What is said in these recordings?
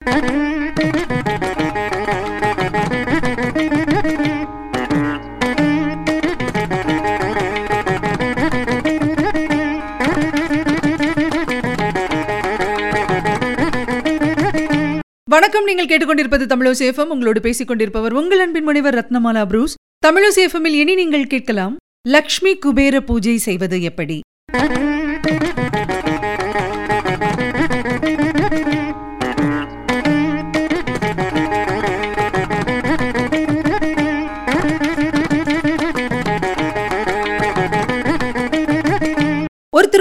வணக்கம். நீங்கள் கேட்டுக்கொண்டிருப்பது தமிழோசேஃபம் உங்களோடு பேசிக் கொண்டிருப்பவர் உங்கள் அன்பின் முனைவர் ரத்னமாலா புரூஸ். தமிழோசேஃபமில் இனி நீங்கள் கேட்கலாம் லக்ஷ்மி குபேர பூஜை செய்வது எப்படி?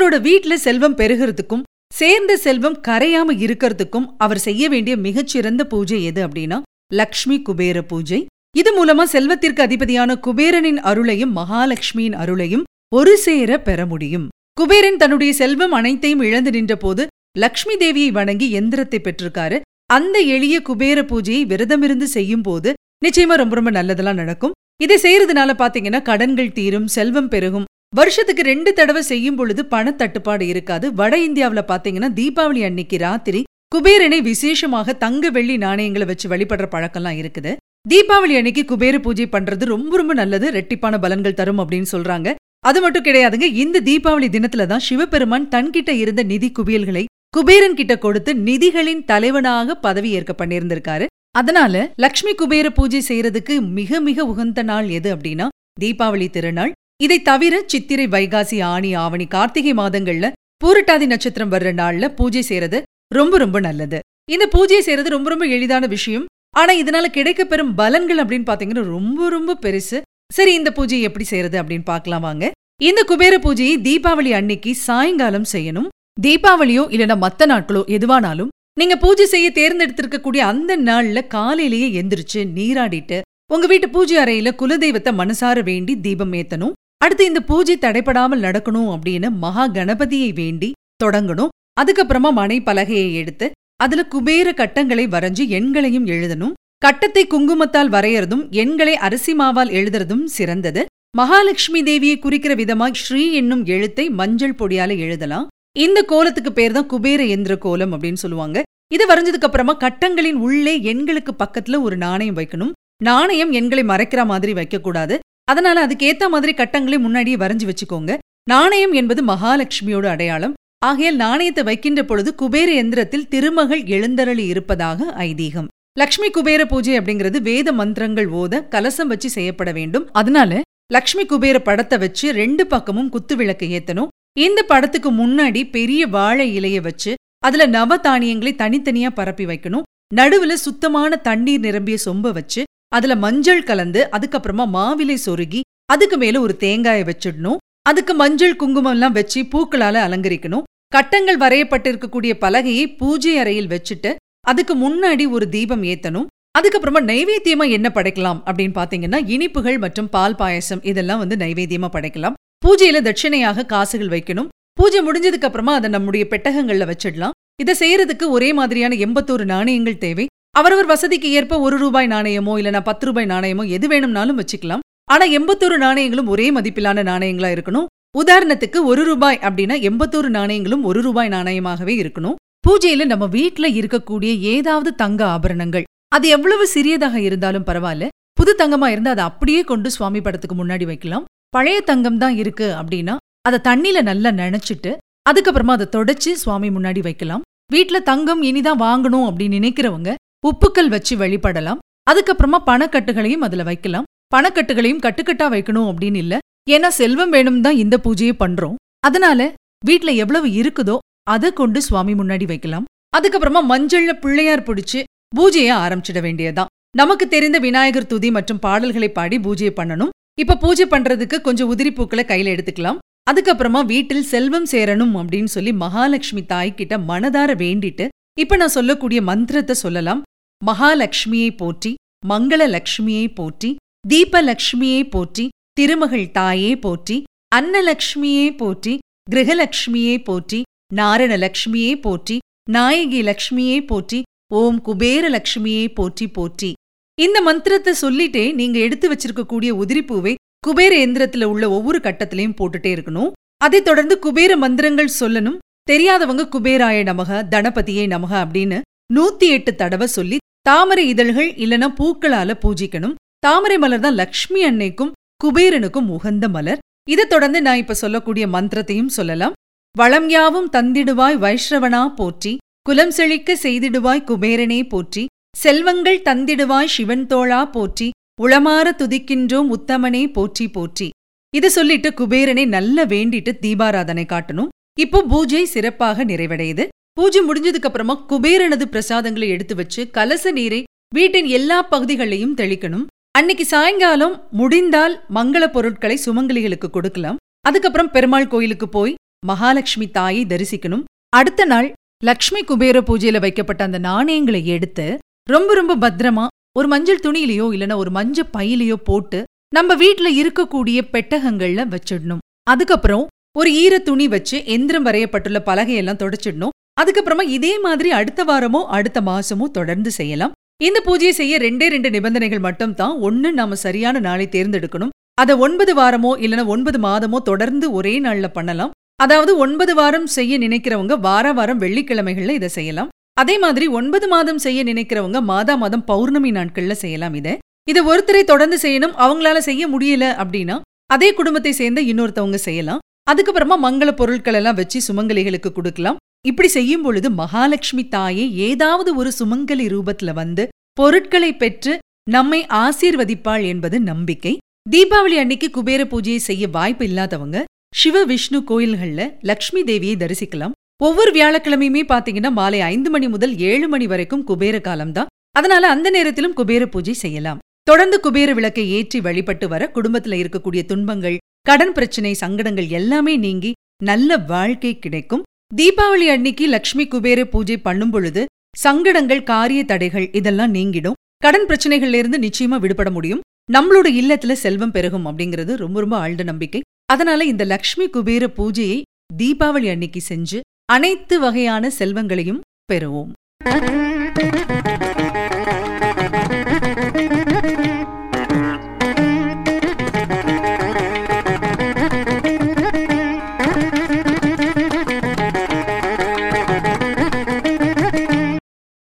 அவரோட வீட்ல செல்வம் பெருகிறதுக்கும் சேர்ந்த செல்வம் கரையாம இருக்கிறதுக்கும் அவர் செய்ய வேண்டிய மிகச்சிறந்த பூஜை எது அப்படின்னா லக்ஷ்மி குபேர பூஜை. இது மூலமா செல்வத்திற்கு அதிபதியான குபேரனின் அருளையும் மகாலட்சுமியின் அருளையும் ஒரு சேர பெற முடியும். குபேரன் தன்னுடைய செல்வம் அனைத்தையும் இழந்து நின்றபோது லக்ஷ்மி தேவியை வணங்கி எந்திரத்தை பெற்றிருக்காரு. அந்த எளிய குபேர பூஜையை விரதமிருந்து செய்யும் போது நிச்சயமா ரொம்ப ரொம்ப நல்லதெல்லாம் நடக்கும். இதை செய்யறதுனால பாத்தீங்கன்னா கடன்கள் தீரும் செல்வம் பெருகும். வருஷத்துக்கு ரெண்டு தடவை செய்யும் பொழுது பணத்தட்டுப்பாடு இருக்காது. வட இந்தியாவுல பாத்தீங்கன்னா தீபாவளி அன்னைக்கு ராத்திரி குபேரனை விசேஷமாக தங்க வெள்ளி நாணயங்களை வச்சு வழிபடுற பழக்கம்லாம் இருக்குது. தீபாவளி அன்னைக்கு குபேர பூஜை பண்றது ரொம்ப ரொம்ப நல்லது. ரெட்டிப்பான பலன்கள் தரும் அப்படின்னு சொல்றாங்க. அது மட்டும் கிடையாதுங்க இந்த தீபாவளி தினத்துல தான் சிவபெருமான் தன்கிட்ட இருந்த நிதி குவியல்களை குபேரன் கிட்ட கொடுத்து நிதிகளின் தலைவனாக பதவி ஏற்க பண்ணியிருந்திருக்காரு. அதனால லக்ஷ்மி குபேர பூஜை செய்யறதுக்கு மிக மிக உகந்த நாள் எது அப்படின்னா தீபாவளி திருநாள். இதை தவிர சித்திரை வைகாசி ஆணி ஆவணி கார்த்திகை மாதங்கள்ல பூரட்டாதி நட்சத்திரம் வர்ற நாள்ல பூஜை செய்யறது ரொம்ப ரொம்ப நல்லது. இந்த பூஜை செய்யறது ரொம்ப ரொம்ப எளிதான விஷயம். ஆனா இதனால கிடைக்கப்பெறும் பலன்கள் அப்படின்னு பாத்தீங்கன்னா ரொம்ப ரொம்ப பெருசு. சரி இந்த பூஜையை எப்படி செய்யறது அப்படின்னு பார்க்கலாம் வாங்க. இந்த குபேர பூஜையை தீபாவளி அன்னைக்கு சாயங்காலம் செய்யணும். தீபாவளியோ இல்லனா மத்த நாட்களோ எதுவானாலும் நீங்க பூஜை செய்ய தேர்ந்தெடுத்திருக்கக்கூடிய அந்த நாள்ல காலையிலேயே எந்திரிச்சு நீராடிட்டு உங்க வீட்டு பூஜை அறையில குலதெய்வத்தை மனசார வேண்டி தீபம் ஏத்தணும். அடுத்து இந்த பூஜை தடைப்படாமல் நடக்கணும் அப்படின்னு மகா கணபதியை வேண்டி தொடங்கணும். அதுக்கப்புறமா மனை பலகையை எடுத்து அதுல குபேர கட்டங்களை வரைஞ்சு எண்களையும் எழுதணும். கட்டத்தை குங்குமத்தால் வரையறதும் எண்களை அரிசி மாவால் எழுதுறதும் சிறந்தது. மகாலட்சுமி தேவியை குறிக்கிற விதமாய் ஸ்ரீ என்னும் எழுத்தை மஞ்சள் பொடியால எழுதலாம். இந்த கோலத்துக்கு பேர் தான் குபேர எந்திர கோலம் அப்படின்னு சொல்லுவாங்க. இது வரைஞ்சதுக்கு அப்புறமா கட்டங்களின் உள்ளே எண்களுக்கு பக்கத்துல ஒரு நாணயம் வைக்கணும். நாணயம் எண்களை மறைக்கிற மாதிரி வைக்கக்கூடாது. அதனால அதுக்கு ஏத்த மாதிரி கட்டங்களை முன்னாடியே வரைஞ்சு வச்சுக்கோங்க. நாணயம் என்பது மகாலட்சுமியோட அடையாளம். ஆகையால் நாணயத்தை வைக்கின்ற பொழுது குபேர எந்திரத்தில் திருமகள் எழுந்தருளி இருப்பதாக ஐதீகம். லக்ஷ்மி குபேர பூஜை அப்படிங்கிறது வேத மந்திரங்கள் ஓத கலசம் வச்சு செய்யப்பட வேண்டும். அதனால லக்ஷ்மி குபேர படத்தை வச்சு ரெண்டு பக்கமும் குத்து விளக்கு ஏத்தணும். இந்த படத்துக்கு முன்னாடி பெரிய வாழை இலைய வச்சு அதுல நவ தானியங்களை தனித்தனியா பரப்பி வைக்கணும். நடுவுல சுத்தமான தண்ணீர் நிரம்பிய சொம்ப வச்சு அதுல மஞ்சள் கலந்து அதுக்கப்புறமா மாவிலை சொருகி அதுக்கு மேல ஒரு தேங்காயை வச்சிடணும். அதுக்கு மஞ்சள் குங்குமம் எல்லாம் வச்சு பூக்களால அலங்கரிக்கணும். கட்டங்கள் வரையப்பட்டிருக்கக்கூடிய பலகையை பூஜை அறையில் வச்சுட்டு அதுக்கு முன்னாடி ஒரு தீபம் ஏத்தணும். அதுக்கப்புறமா நைவேத்தியமா என்ன படைக்கலாம் அப்படின்னு பாத்தீங்கன்னா இனிப்புகள் மற்றும் பால் பாயசம் இதெல்லாம் வந்து நைவேத்தியமா படைக்கலாம். பூஜையில தட்சிணையாக காசுகள் வைக்கணும். பூஜை முடிஞ்சதுக்கு அப்புறமா அதை நம்முடைய பெட்டகங்கள்ல வச்சிடலாம். இதை செய்யறதுக்கு ஒரே மாதிரியான எண்பத்தோரு நாணயங்கள் தேவை. அவரவர் வசதிக்கு ஏற்ப ஒரு ரூபாய் நாணயமோ இல்லைனா பத்து ரூபாய் நாணயமோ எது வேணும்னாலும் வச்சுக்கலாம். ஆனா எண்பத்தோரு நாணயங்களும் ஒரே மதிப்பிலான நாணயங்களா இருக்கணும். உதாரணத்துக்கு ஒரு ரூபாய் அப்படின்னா எண்பத்தோரு நாணயங்களும் ஒரு ரூபாய் நாணயமாகவே இருக்கணும். பூஜையில நம்ம வீட்ல இருக்கக்கூடிய ஏதாவது தங்க ஆபரணங்கள். அது எவ்வளவு சிறியதாக இருந்தாலும் பரவாயில்ல. புது தங்கமா இருந்தா அதை அப்படியே கொண்டு சுவாமி படத்துக்கு முன்னாடி வைக்கலாம். பழைய தங்கம் தான் இருக்கு அப்படின்னா அதை தண்ணில நல்லா நனைச்சிட்டு அதுக்கப்புறமா அதை தொடச்சு சுவாமி முன்னாடி வைக்கலாம். வீட்ல தங்கம் இனிதான் வாங்கணும் அப்படின்னு நினைக்கிறவங்க உப்புக்கள் வச்சு வழிபடலாம் அதுக்கப்புறமா பணக்கட்டுகளையும் அதுல வைக்கலாம். பணக்கட்டுகளையும் கட்டுக்கட்டா வைக்கணும் அப்படின்னு இல்ல. ஏன்னா செல்வம் வேணும் தான் இந்த பூஜையை பண்றோம். அதனால வீட்ல எவ்வளவு இருக்குதோ அதை கொண்டு சுவாமி முன்னாடி வைக்கலாம். அதுக்கப்புறமா மஞ்சள்ல பிள்ளையார் பிடிச்சு பூஜையை ஆரம்பிச்சிட வேண்டியதுதான். நமக்கு தெரிந்த விநாயகர் துதி மற்றும் பாடல்களை பாடி பூஜையை பண்ணணும். இப்ப பூஜை பண்றதுக்கு கொஞ்சம் உதிரி பூக்களை கையில எடுத்துக்கலாம். அதுக்கப்புறமா வீட்டில் செல்வம் சேரணும் அப்படின்னு சொல்லி மகாலட்சுமி தாய் கிட்ட மனதார வேண்டிட்டு இப்ப நான் சொல்லக்கூடிய மந்திரத்தை சொல்லலாம். மகாலட்சுமியை போற்றி மங்கள லக்ஷ்மியை போற்றி தீபலக்ஷ்மியை போற்றி திருமகள் தாயே போற்றி அன்னலக்ஷ்மியே போற்றி கிரகலக்ஷ்மியே போற்றி நாரணலக்ஷ்மியே போற்றி நாயகி லக்ஷ்மியே போற்றி ஓம் குபேர லக்ஷ்மியே போற்றி போற்றி. இந்த மந்திரத்தை சொல்லிட்டே நீங்க எடுத்து வச்சிருக்கக்கூடிய உதிரிப்பூவை குபேர எந்திரத்துல உள்ள ஒவ்வொரு கட்டத்திலையும் போட்டுட்டே இருக்கணும். அதைத் தொடர்ந்து குபேர மந்திரங்கள் சொல்லணும். தெரியாதவங்க குபேராய நமக தனபதியே நமக அப்படின்னு நூத்தி எட்டு தடவை சொல்லி தாமரை இதழ்கள் இல்லனா பூக்களால பூஜிக்கணும். தாமரை மலர் தான் லக்ஷ்மி அன்னைக்கும் குபேரனுக்கும் உகந்த மலர். இதை தொடர்ந்து நான் இப்ப சொல்லக்கூடிய மந்திரத்தையும் சொல்லலாம். வளம் யாவும் தந்திடுவாய் வைஷ்ரவனா போற்றி. குலம் செழிக்க செய்திடுவாய் குபேரனே போற்றி. செல்வங்கள் தந்திடுவாய் சிவன் தோழா போற்றி. உளமாற துதிக்கின்றோம் உத்தமனே போற்றி போற்றி. இது சொல்லிட்டு குபேரனை நல்ல வேண்டிட்டு தீபாராதனை காட்டணும். இப்போ பூஜை சிறப்பாக நிறைவடையுது. பூஜை முடிஞ்சதுக்கு அப்புறமா குபேரனது பிரசாதங்களை எடுத்து வச்சு கலச நீரை வீட்டின் எல்லா பகுதிகளையும் தெளிக்கணும். அன்னைக்கு சாயங்காலம் முடிந்தால் மங்கள பொருட்களை சுமங்கலிகளுக்கு கொடுக்கலாம். அதுக்கப்புறம் பெருமாள் கோயிலுக்கு போய் மகாலட்சுமி தாயை தரிசிக்கணும். அடுத்த நாள் லக்ஷ்மி குபேர பூஜையில வைக்கப்பட்ட அந்த நாணயங்களை எடுத்து ரொம்ப ரொம்ப பத்திரமா ஒரு மஞ்சள் துணியிலயோ இல்லனா ஒரு மஞ்சள் பையிலையோ போட்டு நம்ம வீட்ல இருக்கக்கூடிய பெட்டகங்கள்ல வச்சிடணும். அதுக்கப்புறம் ஒரு ஈர துணி வச்சு எந்திரம் வரையப்பட்டுள்ள பலகையெல்லாம் தொடச்சிடணும். அதுக்கப்புறமா இதே மாதிரி அடுத்த வாரமோ அடுத்த மாசமோ தொடர்ந்து செய்யலாம். இந்த பூஜையை செய்ய ரெண்டே ரெண்டு நிபந்தனைகள் மட்டும் தான் ஒன்னு நாம சரியான நாளை தேர்ந்தெடுக்கணும். அதை ஒன்பது வாரமோ இல்லனா ஒன்பது மாதமோ தொடர்ந்து ஒரே நாள்ல பண்ணலாம். அதாவது ஒன்பது வாரம் செய்ய நினைக்கிறவங்க வார வாரம் வெள்ளிக்கிழமைகள்ல இதை செய்யலாம். அதே மாதிரி ஒன்பது மாதம் செய்ய நினைக்கிறவங்க மாதா மாதம் பௌர்ணமி நாட்கள்ல செய்யலாம் இதை. இதை ஒருத்தரை தொடர்ந்து செய்யணும். அவங்களால செய்ய முடியல அப்படின்னா அதே குடும்பத்தை சேர்ந்த இன்னொருத்தவங்க செய்யலாம். அதுக்கப்புறமா மங்கள பொருட்கள் எல்லாம் வச்சு சுமங்கலிகளுக்கு கொடுக்கலாம். இப்படி செய்யும் பொழுது மகாலட்சுமி தாயே ஏதாவது ஒரு சுமங்கலி ரூபத்துல வந்து பொருட்களை பெற்று நம்மை ஆசீர்வதிப்பாள் என்பது நம்பிக்கை. தீபாவளி அன்னைக்கு குபேர பூஜையை செய்ய வாய்ப்பு இல்லாதவங்க சிவ விஷ்ணு கோயில்கள்ல லக்ஷ்மி தேவியை தரிசிக்கலாம். ஒவ்வொரு வியாழக்கிழமையுமே பாத்தீங்கன்னா மாலை ஐந்து மணி முதல் ஏழு மணி வரைக்கும் குபேர காலம்தான் அதனால அந்த நேரத்திலும் குபேர பூஜை செய்யலாம். தொடர்ந்து குபேர விளக்கை ஏற்றி வழிபட்டு வர குடும்பத்துல இருக்கக்கூடிய துன்பங்கள் கடன் பிரச்சனை சங்கடங்கள் எல்லாமே நீங்கி நல்ல வாழ்க்கை கிடைக்கும். தீபாவளி அன்னைக்கு லக்ஷ்மி குபேர பூஜை பண்ணும் பொழுது சங்கடங்கள் காரிய தடைகள் இதெல்லாம் நீங்கிடும். கடன் பிரச்சனைகள்ல இருந்து நிச்சயமா விடுபட முடியும். நம்மளோட இல்லத்துல செல்வம் பெருகும் அப்படிங்கிறது ரொம்ப ரொம்ப ஆழ்ந்த நம்பிக்கை. அதனால இந்த லக்ஷ்மி குபேர பூஜையை தீபாவளி அன்னைக்கு செஞ்சு அனைத்து வகையான செல்வங்களையும் பெறுவோம்.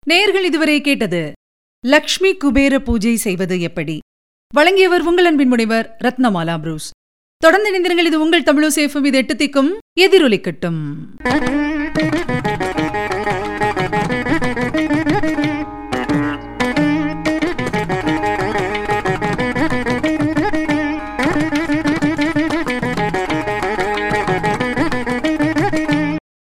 நேர்கள் இதுவரை கேட்டது லக்ஷ்மி குபேர பூஜை செய்வது எப்படி? வழங்கியவர் உங்கள் அன்பின் முனைவர் ரத்னமாலா புரூஸ். தொடர்ந்து இணைந்திருங்கள் இது உங்கள் தமிழோ சேஃபும் இது எட்டு திக்கும் எதிரொலிக்கட்டும்.